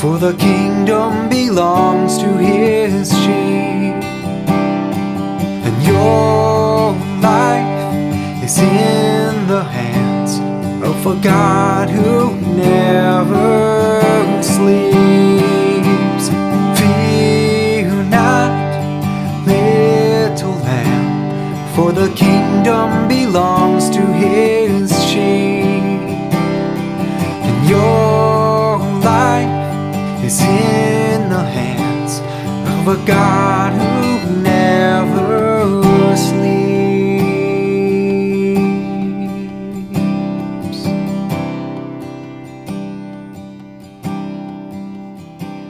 For the kingdom belongs to his sheep, and your life is in the hands of a God who never sleeps. Fear not, little lamb, for the kingdom belongs of a God who never sleeps.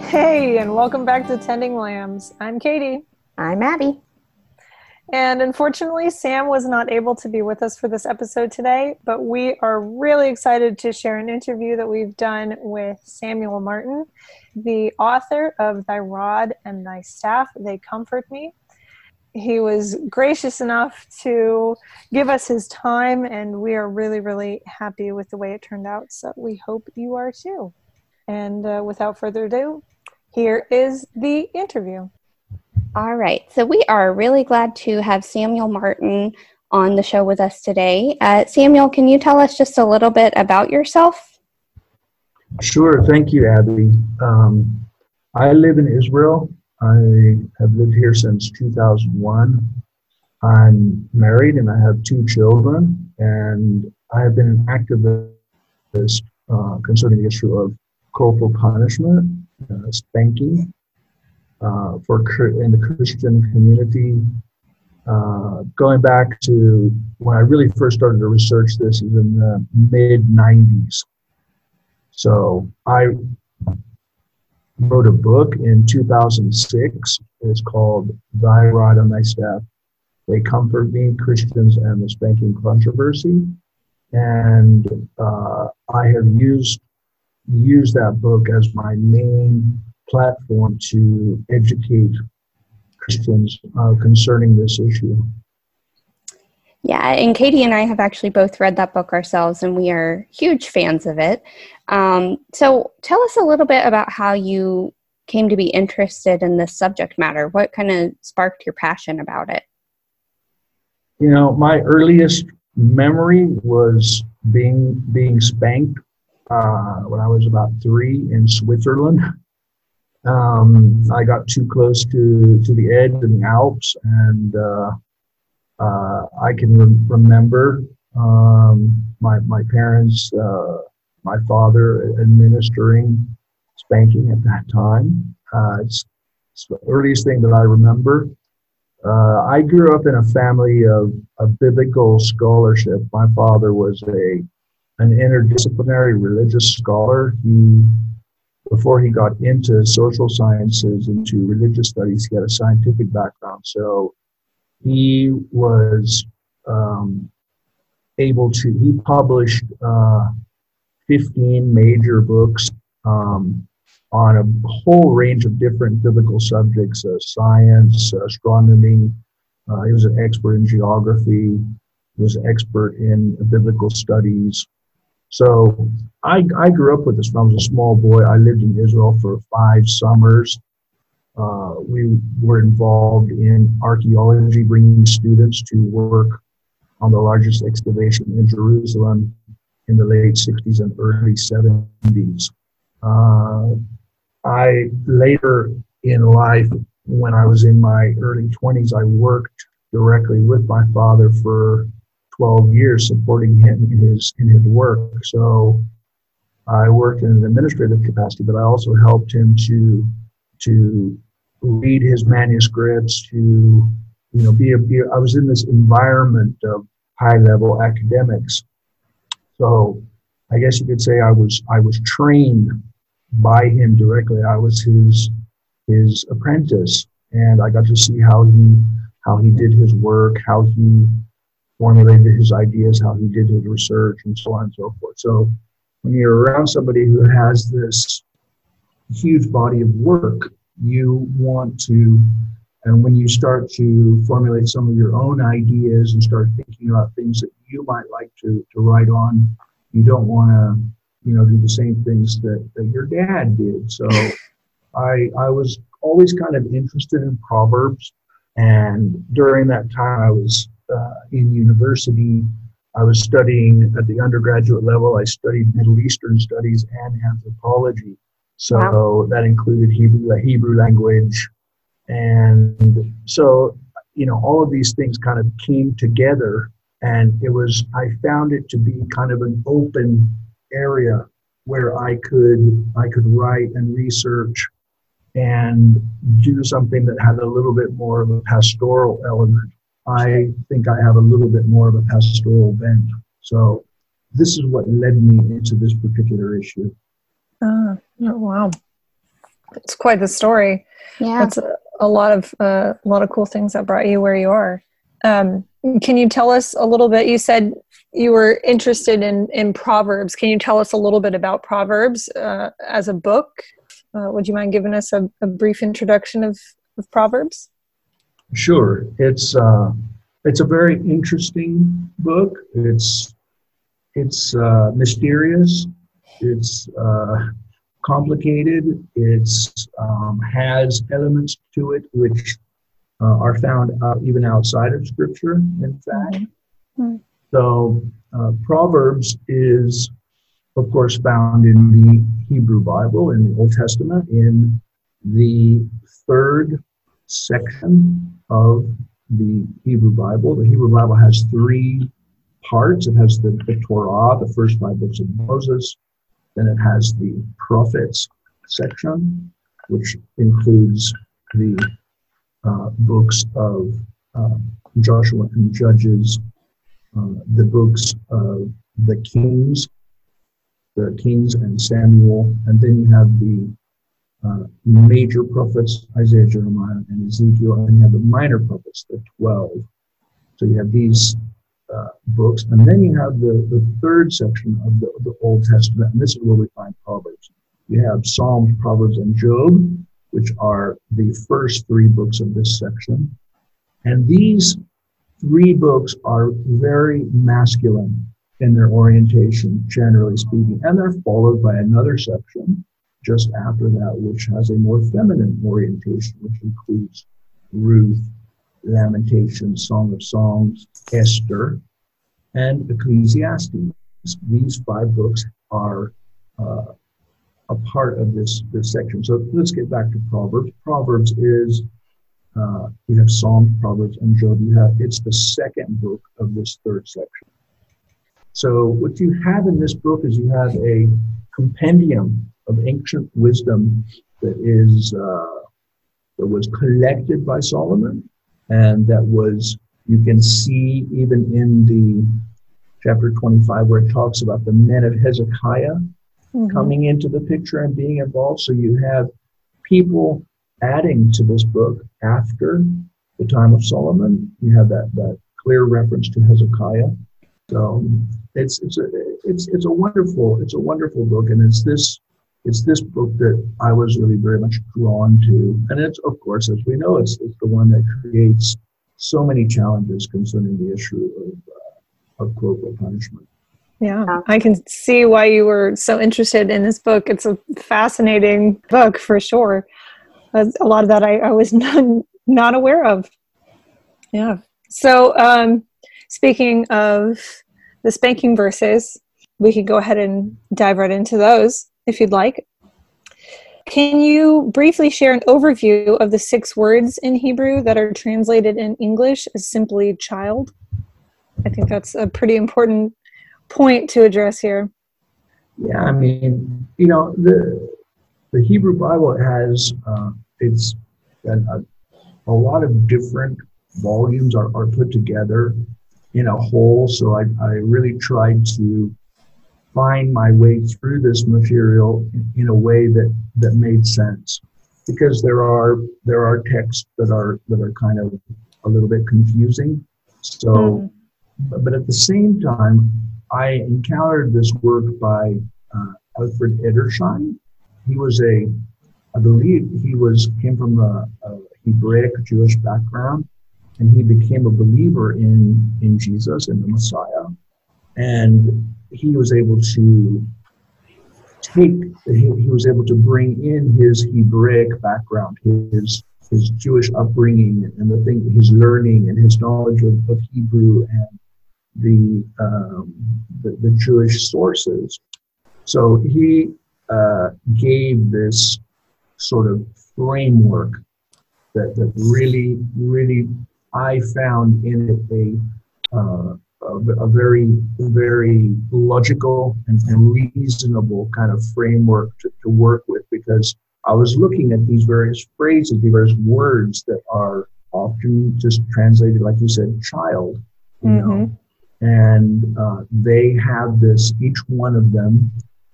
Hey, and welcome back to Tending Lambs. I'm Katie. I'm Abby. And unfortunately, Sam was not able to be with us for this episode today, but we are really excited to share an interview that we've done with Samuel Martin, the author of Thy Rod and Thy Staff, They Comfort Me. He was gracious enough to give us his time, and we are really, really happy with the way it turned out. So we hope you are too. And uh, without further ado, here is the interview. All right. So we are really glad to have Samuel Martin on the show with us today. Uh, Samuel, can you tell us just a little bit about yourself? Sure. Thank you, Abby. Um, I live in Israel. I have lived here since 2001. I'm married and I have two children, and I have been an activist uh, concerning the issue of corporal punishment, uh, spanking, uh, for in the Christian community. Uh, going back to when I really first started to research this is in the mid 90s. So I wrote a book in 2006. It's called Thy Rod and Thy Staff. They Comfort Me, Christians and the Spanking Controversy. And uh, I have used used that book as my main platform to educate Christians uh, concerning this issue. Yeah, and Katie and I have actually both read that book ourselves, and we are huge fans of it. Um, so tell us a little bit about how you came to be interested in this subject matter. What kind of sparked your passion about it? You know, my earliest memory was being being spanked uh, when I was about three in Switzerland. Um, I got too close to, to the edge in the Alps, and uh, uh, I can re- remember um, my my parents, uh, my father administering spanking at that time. Uh, it's, it's the earliest thing that I remember. Uh, I grew up in a family of, of biblical scholarship. My father was a an interdisciplinary religious scholar. He before he got into social sciences, into religious studies, he had a scientific background. So he was um, able to, he published uh, 15 major books um, on a whole range of different biblical subjects uh, science, astronomy. Uh, he was an expert in geography, he was an expert in biblical studies. So I, I grew up with this when I was a small boy. I lived in Israel for five summers. Uh, we were involved in archaeology, bringing students to work on the largest excavation in Jerusalem in the late 60s and early 70s. Uh, I later in life, when I was in my early 20s, I worked directly with my father for 12 years supporting him in his in his work. So I worked in an administrative capacity, but I also helped him to to read his manuscripts, to you know be a be, I was in this environment of high level academics. So I guess you could say I was I was trained by him directly. I was his his apprentice, and I got to see how he how he did his work, how he formulated his ideas, how he did his research, and so on and so forth. So when you're around somebody who has this huge body of work, you want to, and when you start to formulate some of your own ideas and start thinking about things that you might like to, to write on, you don't want to you know, do the same things that, that your dad did. So I, I was always kind of interested in Proverbs. And during that time, I was uh, in university. I was studying at the undergraduate level. I studied Middle Eastern studies and anthropology. So wow. that included Hebrew, the Hebrew language. And so, you know, all of these things kind of came together. And it was, I found it to be kind of an open area where I could, I could write and research and do something that had a little bit more of a pastoral element. I think I have a little bit more of a pastoral bent. So this is what led me into this particular issue. Uh, oh, wow. It's quite the story. Yeah. It's a, a lot of uh, a lot of cool things that brought you where you are. Um, can you tell us a little bit? You said you were interested in in Proverbs. Can you tell us a little bit about Proverbs uh, as a book? Uh, would you mind giving us a, a brief introduction of, of Proverbs? Sure. It's uh, it's a very interesting book. It's it's uh, mysterious. It's uh, complicated. It's um, has elements to it which uh, are found out even outside of Scripture. In fact, mm-hmm. so uh, Proverbs is, of course, found in the Hebrew Bible in the Old Testament in the third section of the Hebrew Bible. The Hebrew Bible has three parts. It has the, the Torah, the first five books of Moses. Then it has the prophets section, which includes the uh, books of uh, Joshua and Judges, uh, the books of the Kings, the Kings and Samuel, and then you have the uh, major prophets, Isaiah, Jeremiah, and Ezekiel, and you have the minor prophets, the 12. So you have these uh, books, and then you have the, the third section of the, the Old Testament, and this is where we find Proverbs. You have Psalms, Proverbs, and Job, which are the first three books of this section. And these three books are very masculine in their orientation, generally speaking, and they're followed by another section just after that, which has a more feminine orientation, which includes Ruth, Lamentations, Song of Songs, Esther, and Ecclesiastes. These five books are uh, a part of this, this section. So let's get back to Proverbs. Proverbs is uh, you have Psalms, Proverbs, and Job. You have it's the second book of this third section. So what you have in this book is you have a compendium of ancient wisdom that is uh, that was collected by Solomon, and that was you can see even in the chapter 25 where it talks about the men of Hezekiah mm-hmm. coming into the picture and being involved. So you have people adding to this book after the time of Solomon. You have that that clear reference to Hezekiah. So it's it's a it's it's a wonderful it's a wonderful book, and it's this it's this book that I was really very much drawn to. And it's, of course, as we know, it's, it's the one that creates so many challenges concerning the issue of, uh, of corporal punishment. Yeah, I can see why you were so interested in this book. It's a fascinating book for sure. A lot of that I, I was not, not aware of. Yeah. So, um, speaking of the spanking verses, we could go ahead and dive right into those if you'd like. Can you briefly share an overview of the six words in Hebrew that are translated in English as simply child? I think that's a pretty important point to address here. Yeah, I mean, you know, the the Hebrew Bible has uh, it's a, a, lot of different volumes are, are put together in a whole. So I, I really tried to find my way through this material in a way that that made sense. Because there are there are texts that are that are kind of a little bit confusing. So mm. but, but, at the same time i encountered this work by uh, alfred edersheim. He was a i believe he was came from a, a hebraic jewish background and he became a believer in in jesus and the messiah. And he was able to take he, was able to bring in his Hebraic background, his his Jewish upbringing, and the thing his learning and his knowledge of, of Hebrew and the, um, the, the Jewish sources. So he uh, gave this sort of framework that, that really, really I found in it a, uh, a, a, very, very logical and, and, reasonable kind of framework to, to work with because I was looking at these various phrases, these various words that are often just translated, like you said, child, you mm-hmm. know, and uh, they have this, each one of them,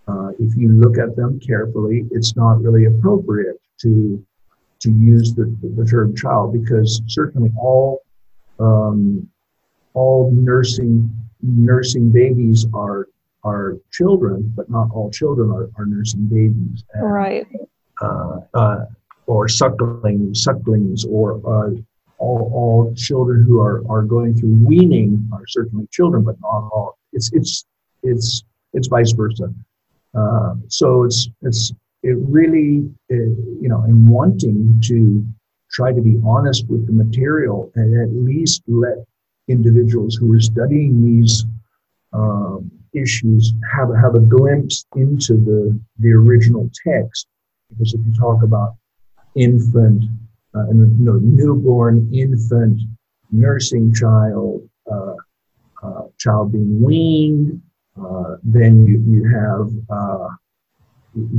uh, if you look at them carefully, it's not really appropriate to to use the, the term child because certainly all um, all nursing nursing babies are are children, but not all children are, are nursing babies. And, right. Uh, uh, or suckling sucklings or uh, all, all children who are, are going through weaning are certainly children, but not all. It's it's it's it's vice versa. Uh, so it's it's it really it, you know in wanting to try to be honest with the material and at least let individuals who are studying these um, issues have have a glimpse into the the original text because if you talk about infant uh, you know, newborn, infant, nursing child, uh, uh, child being weaned. Uh, then you, you have uh,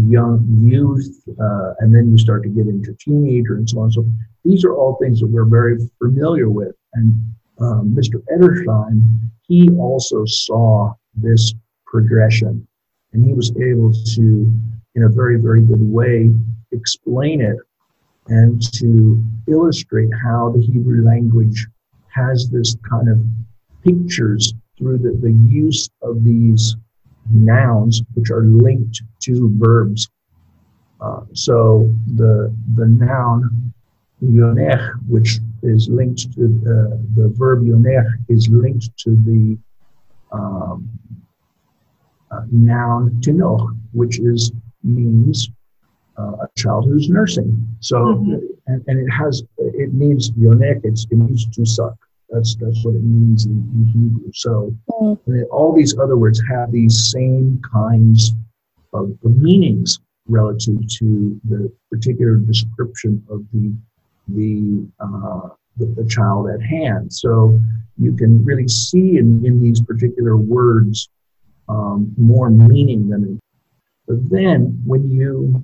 young youth, uh, and then you start to get into teenager and so on. So these are all things that we're very familiar with. And Mr. Edersheim, he also saw this progression, and he was able to, in a very, very good way, explain it and to illustrate how the Hebrew language has this kind of pictures through the, the use of these nouns which are linked to verbs. Uh, so the the noun yonech, which is linked to uh, the verb yonech, is linked to the um, uh, noun tinoch, which is means uh, a child who's nursing. So, mm-hmm. and, and, it has, it means yonek, it's, it means to suck. That's, that's what it means in, in Hebrew. So, mm-hmm. all these other words have these same kinds of, of meanings relative to the particular description of the, the, uh, the, the, child at hand. So you can really see in, in these particular words um, more meaning than in. But then when you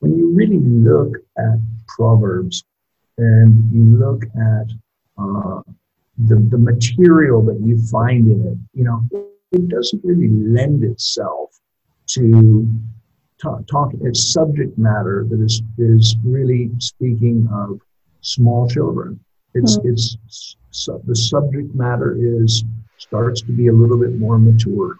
when you really look at Proverbs and you look at uh, the, the material that you find in it, you know, it doesn't really lend itself to talk, talk its subject matter that is, is really speaking of small children. It's, mm-hmm. it's so the subject matter is starts to be a little bit more mature.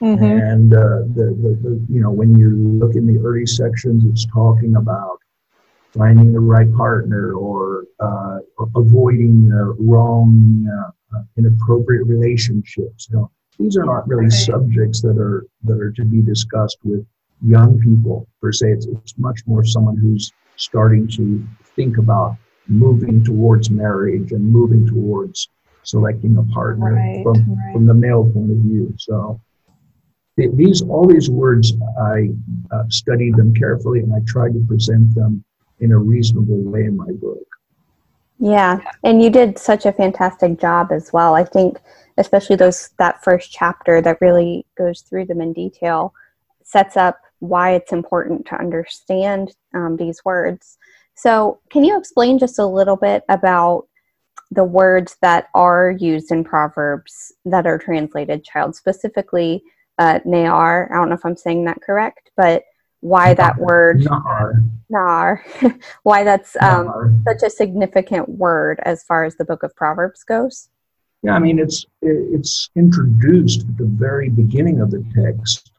Mm-hmm. And uh, the, the, the, you know, when you look in the early sections, it's talking about finding the right partner or uh, avoiding uh, wrong, uh, inappropriate relationships. You know, these are not really right. subjects that are that are to be discussed with young people per se. It's, it's much more someone who's starting to think about moving towards marriage and moving towards selecting a partner right, from, right. from the male point of view. So these all these words I uh, studied them carefully and I tried to present them in a reasonable way in my book. Yeah, and you did such a fantastic job as well. I think especially those that first chapter that really goes through them in detail sets up why it's important to understand um, these words. So, can you explain just a little bit about the words that are used in Proverbs that are translated child, specifically uh, Nayar. I don't know if I'm saying that correct, but why that word Nar, nar why that's um, such a significant word as far as the book of Proverbs goes. Yeah, I mean it's it's introduced at the very beginning of the text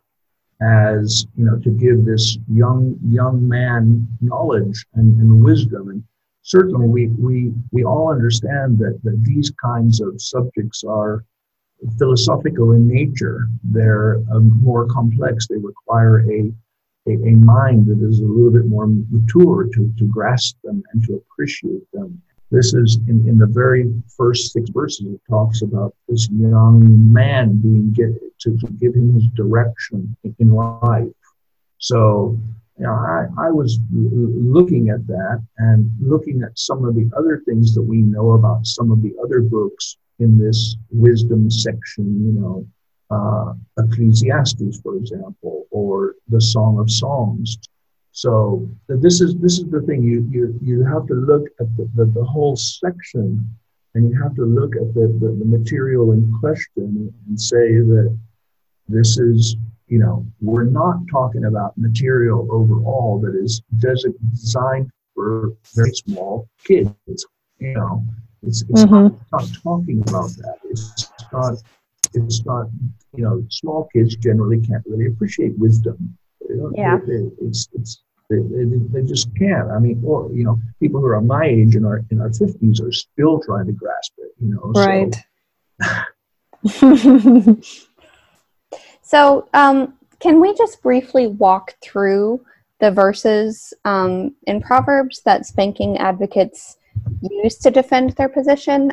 as you know to give this young young man knowledge and, and wisdom and certainly we we we all understand that that these kinds of subjects are philosophical in nature. They're um, more complex. They require a, a, a mind that is a little bit more mature to, to grasp them and to appreciate them. This is in, in the very first six verses, it talks about this young man being get, to, to give him his direction in life. So, you know, I, I was looking at that and looking at some of the other things that we know about some of the other books in this wisdom section, you know, uh, Ecclesiastes, for example, or the Song of Songs. So this is this is the thing you you you have to look at the, the, the whole section, and you have to look at the, the, the material in question and say that this is you know we're not talking about material overall that is designed for very small kids. You know, it's, it's mm-hmm. not, not, talking about that. It's not. It's not. You know, small kids generally can't really appreciate wisdom. Yeah. it's it's they, they, they, just can't. I mean, or you know, people who are my age and are in our fifties are still trying to grasp it. You know. Right. So, so um, can we just briefly walk through the verses um, in Proverbs that spanking advocates use to defend their position?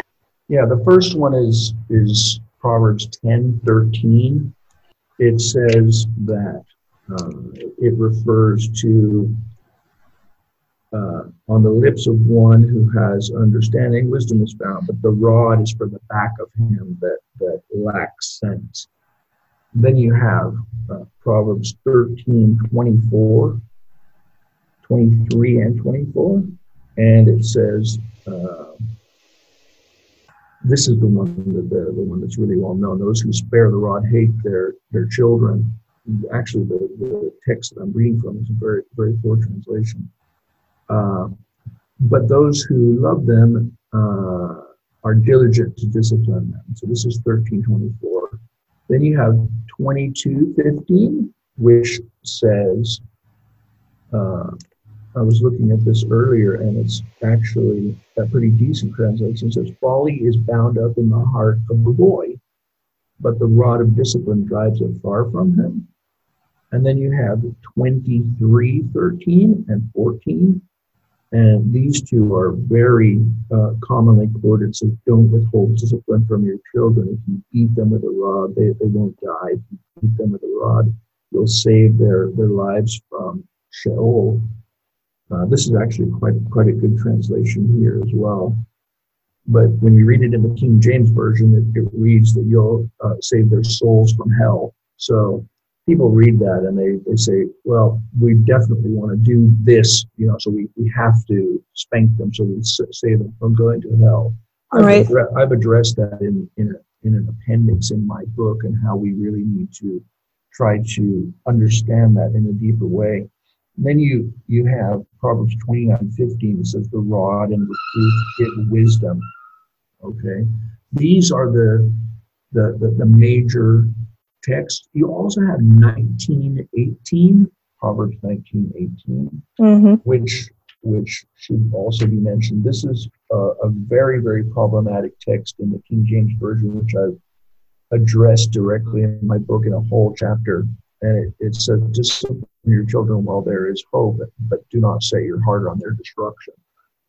Yeah, the first one is is Proverbs ten thirteen. It says that uh, it refers to uh, on the lips of one who has understanding, wisdom is found, but the rod is for the back of him that, that lacks sense. Then you have uh, Proverbs 13, 24, 23, and 24. And it says, uh, this is the one that the, the one that's really well known. Those who spare the rod hate their, their children. Actually, the, the text that I'm reading from is a very, very poor translation. Uh, but those who love them uh, are diligent to discipline them. So this is 1324. Then you have 2215, which says, uh, I was looking at this earlier, and it's actually a pretty decent translation. It says, Folly is bound up in the heart of the boy, but the rod of discipline drives it far from him. And then you have 23, 13, and 14. And these two are very uh, commonly quoted. So don't withhold discipline from your children. If you beat them with a rod, they, they won't die. If you beat them with a rod, you'll save their, their lives from Sheol. Uh, this is actually quite quite a good translation here as well. But when you read it in the King James version, it, it reads that you'll uh, save their souls from hell. So people read that and they, they say, well, we definitely want to do this, you know, so we, we have to spank them so we save them from going to hell. I've, right. I've addressed that in, in, a, in an appendix in my book and how we really need to try to understand that in a deeper way. Then you you have Proverbs 29, 15, it says the rod and reproof give wisdom. Okay. These are the the, the, the major texts. You also have 1918, Proverbs 1918, mm-hmm. which which should also be mentioned. This is a, a, very, very problematic text in the King James Version, which I've addressed directly in my book in a whole chapter. And it, it says, discipline your children while there is hope, but do not set your heart on their destruction.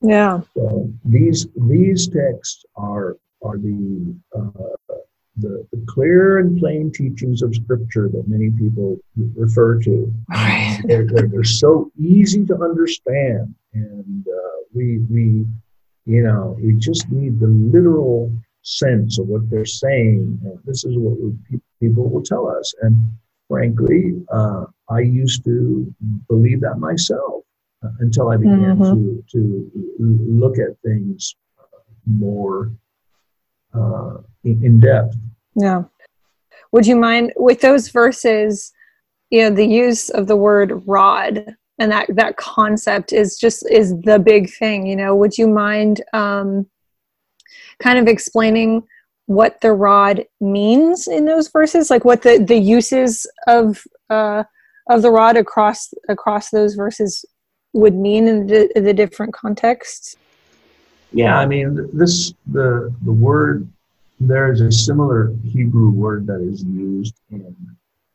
Yeah. So these these texts are are the uh, the, the clear and plain teachings of Scripture that many people refer to. Right. They're, they're, they're so easy to understand, and uh, we we you know we just need the literal sense of what they're saying. And this is what we, people will tell us, and frankly, uh, I used to believe that myself uh, until I began mm-hmm. to, to look at things more uh, in depth. Yeah. Would you mind with those verses, you know, the use of the word rod and that that concept is just is the big thing, you know, would you mind um, kind of explaining what the rod means in those verses like what the the uses of uh of the rod across across those verses would mean in the, the different contexts yeah i mean this the the word there's a similar Hebrew word that is used in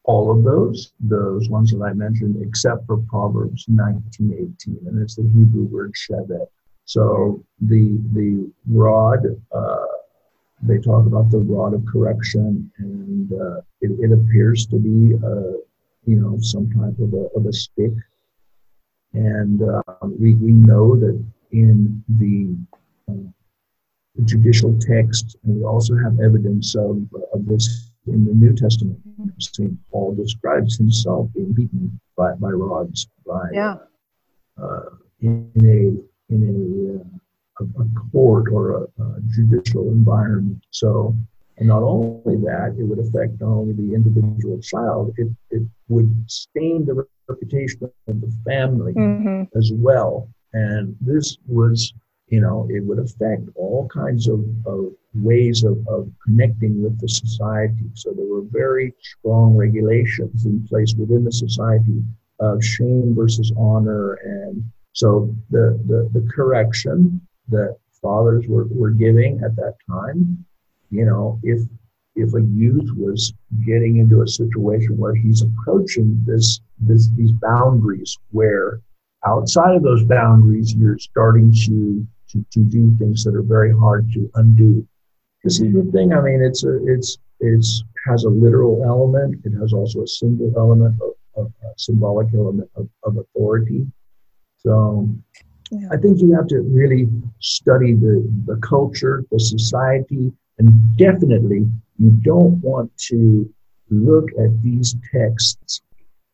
all of those, those ones that I mentioned, except for Proverbs 19:18, and it's the Hebrew word shevet. So the the rod, uh, they talk about the rod of correction, and uh, it, it, appears to be, a, you know, some type of a, of a stick. And uh, we, we know that in the uh, judicial text, and we also have evidence of, of this in the New Testament. St. Paul describes himself being beaten by, by rods by yeah. uh, in a in a, uh, a, a court or a, a, judicial environment. So, and not only that, it would affect not only the individual child, it, it would stain the reputation of the family mm-hmm. as well. And this was you know, it would affect all kinds of, of ways of, of connecting with the society. So there were very strong regulations in place within the society of shame versus honor. And so the, the, the correction that fathers were, were giving at that time, you know, if if a youth was getting into a situation where he's approaching this, this these boundaries where outside of those boundaries you're starting to to, to do things that are very hard to undo. This is the thing. I mean, it's a, it's it's has a literal element. It has also a symbol element, of, of a symbolic element of, of authority. So, yeah. I think you have to really study the the culture, the society, and definitely you don't want to look at these texts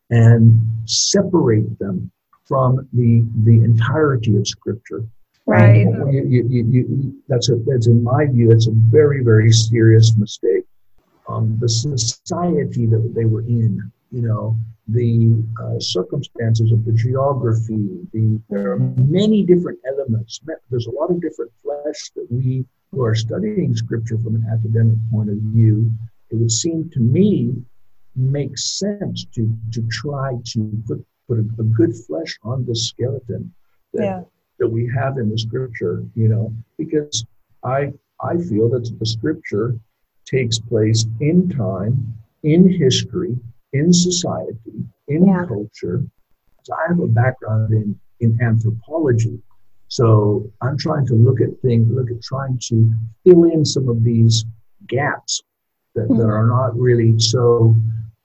and separate them from the the entirety of Scripture. Right. You, you, you, that's a that's in my view that's a very very serious mistake. Um, the society that they were in, you know, the uh, circumstances of the geography, the there are many different elements. There's a lot of different flesh that we who are studying scripture from an academic point of view. It would seem to me makes sense to to try to put put a, a good flesh on the skeleton that yeah that we have in the scripture, you know, because I I feel that the scripture takes place in time, in history, in society, in yeah. culture. So I have a background in, in anthropology. So I'm trying to look at things, look at trying to fill in some of these gaps that, mm-hmm. that are not really so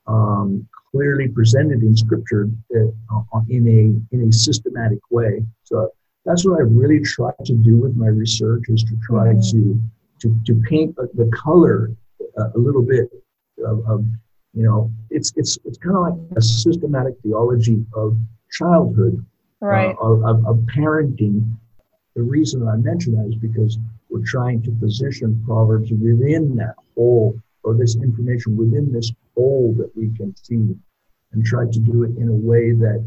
um, clearly presented in scripture uh, in a in a systematic way. So that's what I really try to do with my research is to try mm-hmm. to, to, to paint the color uh, a little bit of, of, you know, it's, it's, it's kind of like a systematic theology of childhood, uh, right. Uh, of, of, of parenting. The reason I mention that is because we're trying to position Proverbs within that whole, or this information within this whole that we can see, and try to do it in a way that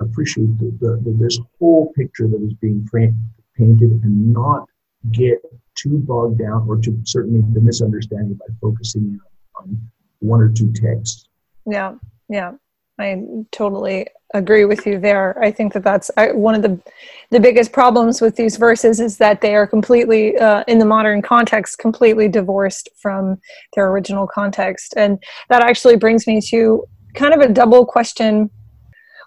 appreciate the, the, the, this whole picture that is being painted and not get too bogged down or to certainly the misunderstanding by focusing on one or two texts. Yeah, yeah, I totally agree with you there. I think that that's one of the the biggest problems with these verses is that they are completely uh, in the modern context completely divorced from their original context, and that actually brings me to kind of a double question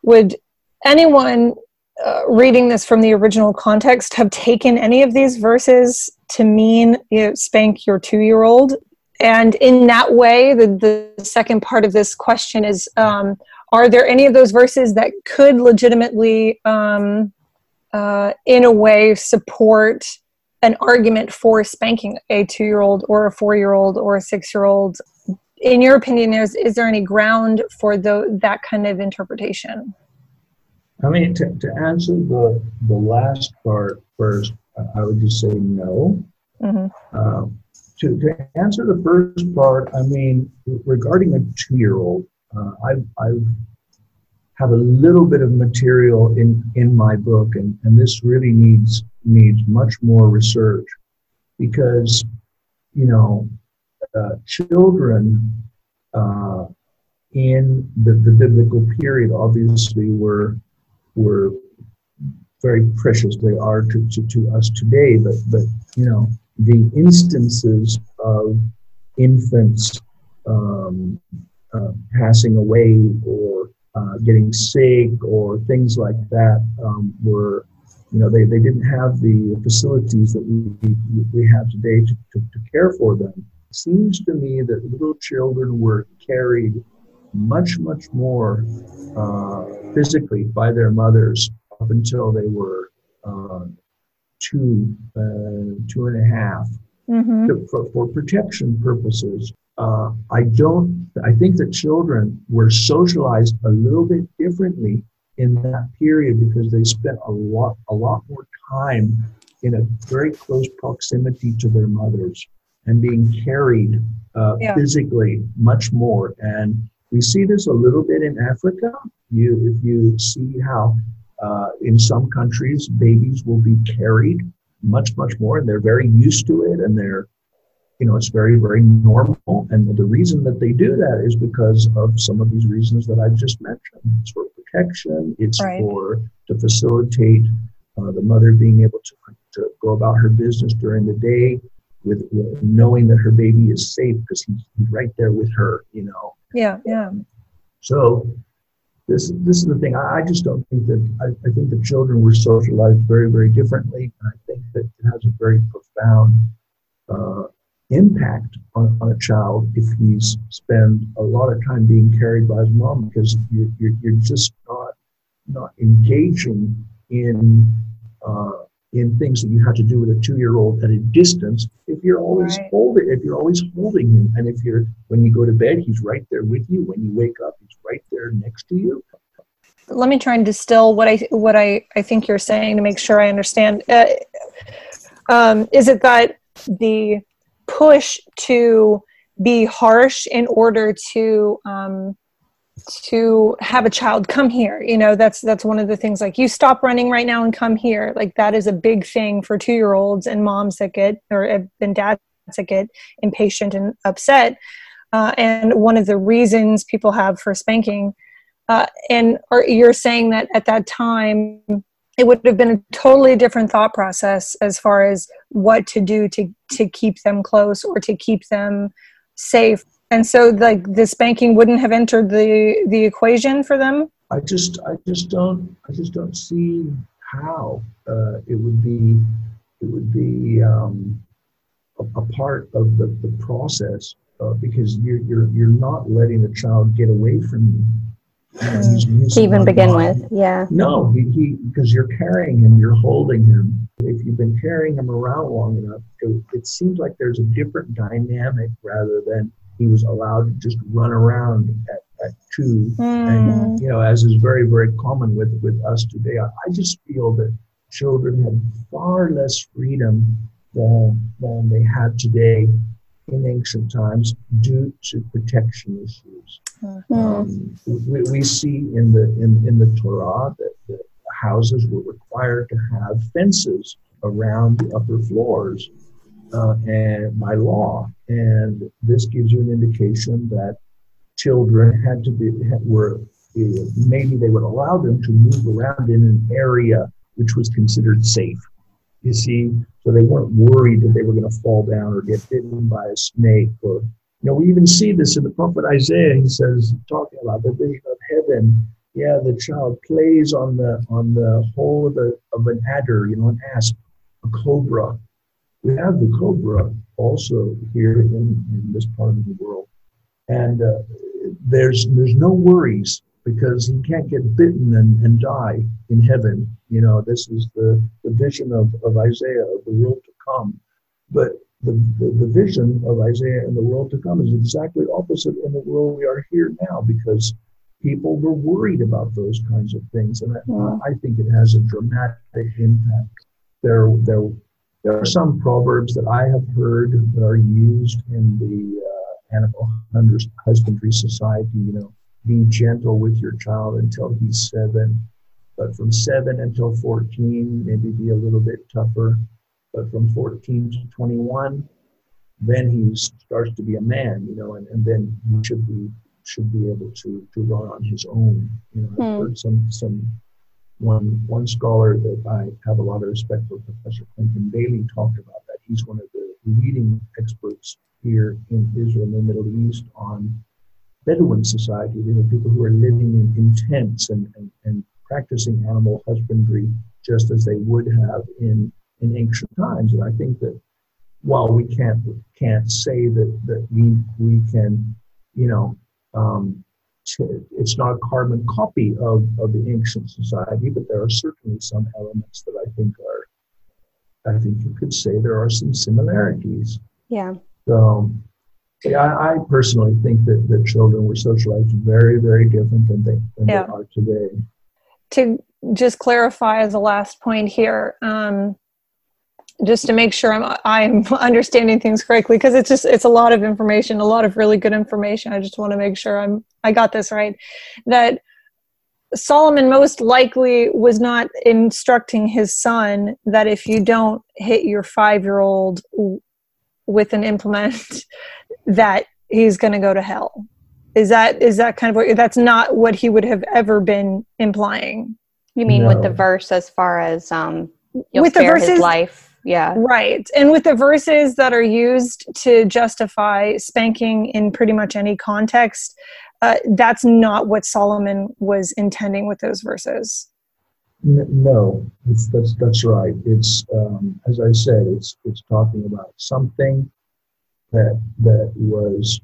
would anyone uh, reading this from the original context have taken any of these verses to mean you know, spank your two year old? And in that way, the, the second part of this question is um, Are there any of those verses that could legitimately, um, uh, in a way, support an argument for spanking a two year old or a four year old or a six year old? In your opinion, is, is there any ground for the, that kind of interpretation? I mean, to, to answer the, the last part first, I would just say no. Mm-hmm. Um, to, to answer the first part, I mean, regarding a two year old, uh, I've, I've have a little bit of material in, in my book, and, and this really needs needs much more research because, you know, uh, children uh, in the, the biblical period obviously were were very precious they are to, to, to us today but but you know the instances of infants um, uh, passing away or uh, getting sick or things like that um, were, you know, they, they didn't have the facilities that we, we have today to, to, to care for them. It seems to me that little children were carried much, much more uh, physically by their mothers up until they were uh, two, uh, two and a half, Mm-hmm. to- for, for protection purposes. Uh, I don't, I think that children were socialized a little bit differently in that period because they spent a lot, a lot more time in a very close proximity to their mothers and being carried uh, Yeah. physically much more. And we see this a little bit in Africa. You, if you see how uh, in some countries babies will be carried much, much more, and they're very used to it, and they're, you know, it's very, very normal. And the reason that they do that is because of some of these reasons that I just mentioned. It's for protection. It's Right. for to facilitate uh, the mother being able to to go about her business during the day with, with knowing that her baby is safe because he's right there with her. You know, Yeah, yeah. so this this is the thing. I, I just don't think that I, I think the children were socialized very very differently, and I think that it has a very profound uh, impact on, on a child if he's spend a lot of time being carried by his mom because you're you're, you're just not not engaging in uh, in things that you have to do with a two year old at a distance. If you're always Right. holding, if you're always holding him, and if you're when you go to bed, he's right there with you. When you wake up, he's right there next to you. Let me try and distill what I what I, I think you're saying to make sure I understand. Uh, um, is it that the push to be harsh in order to um, to have a child come here. You know that's that's one of the things like you stop running right now and come here. Like that is a big thing for two year olds and moms that get or and dads that get impatient and upset. Uh, and one of the reasons people have for spanking uh, and or you're saying that at that time it would have been a totally different thought process as far as what to do to to keep them close or to keep them safe and so like the spanking wouldn't have entered the the equation for them I just I just don't I just don't see how uh, it would be it would be um, a, a part of the, the process uh, because you're, you're you're not letting the child get away from you. You know, he's- he's to even begin lying. with. Yeah. No, he, he because you're carrying him, you're holding him. If you've been carrying him around long enough, it, it seems like there's a different dynamic rather than he was allowed to just run around at, at two. And you know, as is very, very common with with us today, I, I just feel that children had far less freedom than than they had today in ancient times due to protection issues. Mm. Um, we, we see in the in, in the Torah that the houses were required to have fences around the upper floors uh, and by law, and this gives you an indication that children had to be were uh, maybe they would allow them to move around in an area which was considered safe. You see, so they weren't worried that they were going to fall down or get bitten by a snake or you know, we even see this in the prophet Isaiah. He says, talking about the vision of heaven. Yeah, the child plays on the on the hole of a of an adder, you know, an asp, a cobra. We have the cobra also here in, in this part of the world, and uh, there's there's no worries because he can't get bitten and, and die in heaven. You know, this is the, the vision of, of Isaiah of the world to come. But the, the, the vision of Isaiah in the world to come is exactly opposite in the world we are here now because people were worried about those kinds of things. And I, Yeah. I think it has a dramatic impact. There, there, there are some proverbs that I have heard that are used in the uh, animal husbandry society. You know, be gentle with your child until he's seven, but from seven until 14, maybe be a little bit tougher. But from 14 to 21, then he starts to be a man, you know, and, and then he should be should be able to to run on his own. You know, I've Hmm. heard some some one one scholar that I have a lot of respect for, Professor Clinton Bailey, talked about that. He's one of the leading experts here in Israel and the Middle East on Bedouin society. These are people who are living in, in tents and, and, and practicing animal husbandry just as they would have in, in ancient times. And I think that while we can't can't say that, that we we can, you know, um, it's not a carbon copy of, of the ancient society, but there are certainly some elements that I think are, I think you could say there are some similarities. Yeah. So, yeah, I, I personally think that, that children were socialized very, very different than they, than yeah. they are today. To just clarify as a last point here, um, just to make sure I'm I'm understanding things correctly because it's just it's a lot of information, a lot of really good information. I just want to make sure I'm I got this right. That Solomon most likely was not instructing his son that if you don't hit your 5-year-old with an implement that he's going to go to hell. Is that is that kind of what that's not what he would have ever been implying? You mean no. with the verse as far as um with the verses, life yeah. Right. And with the verses that are used to justify spanking in pretty much any context uh, that's not what solomon was intending with those verses. No that's that's right. It's um, as i said it's it's talking about something that that was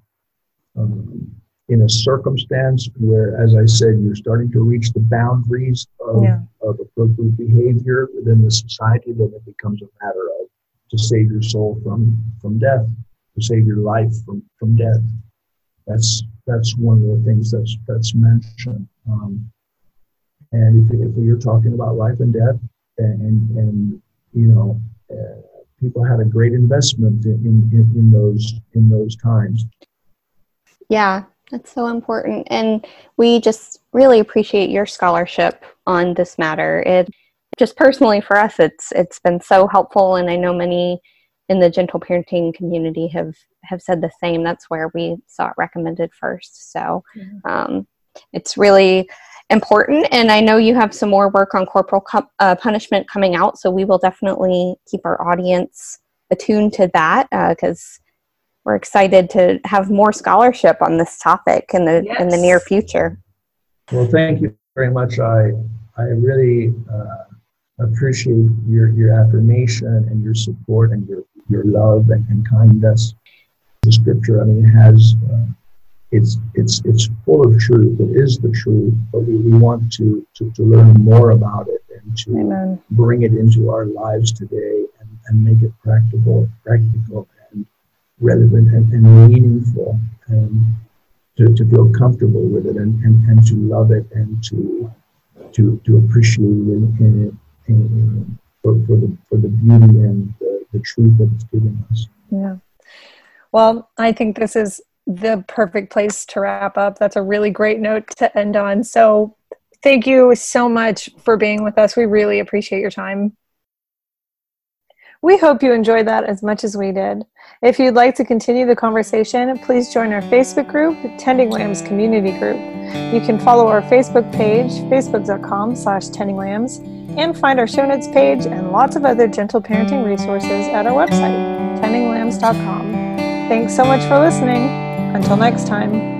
um, in a circumstance where, as I said, you're starting to reach the boundaries of, yeah. of appropriate behavior within the society, then it becomes a matter of to save your soul from from death, to save your life from from death. That's that's one of the things that's that's mentioned. Um, and if, if you're talking about life and death, and and you know, uh, people had a great investment in, in in those in those times. Yeah, that's so important. And we just really appreciate your scholarship on this matter. It just personally for us it's it's been so helpful and I know many in the gentle parenting community have have said the same. That's where we saw it recommended first. So mm-hmm. um, it's really important. And I know you have some more work on corporal com- uh, punishment coming out. So we will definitely keep our audience attuned to that because uh, we're excited to have more scholarship on this topic in the yes. in the near future. Well, thank you very much. I I really uh, appreciate your your affirmation and your support and your your love and, and kindness. The scripture, I mean, has uh, it's it's it's full of truth. It is the truth, but we, we want to, to to learn more about it and to Amen. bring it into our lives today and, and make it practical practical relevant and, and meaningful and to, to feel comfortable with it and, and, and to love it and to to, to appreciate it in, in, for, for, the, for the beauty and the, the truth that it's giving us. Yeah. Well, I think this is the perfect place to wrap up. That's a really great note to end on. So, thank you so much for being with us. We really appreciate your time. We hope you enjoyed that as much as we did. If you'd like to continue the conversation, please join our Facebook group, Tending Lambs Community Group. You can follow our Facebook page, facebook.com slash tendinglambs, and find our show notes page and lots of other gentle parenting resources at our website, tendinglambs.com. Thanks so much for listening. Until next time.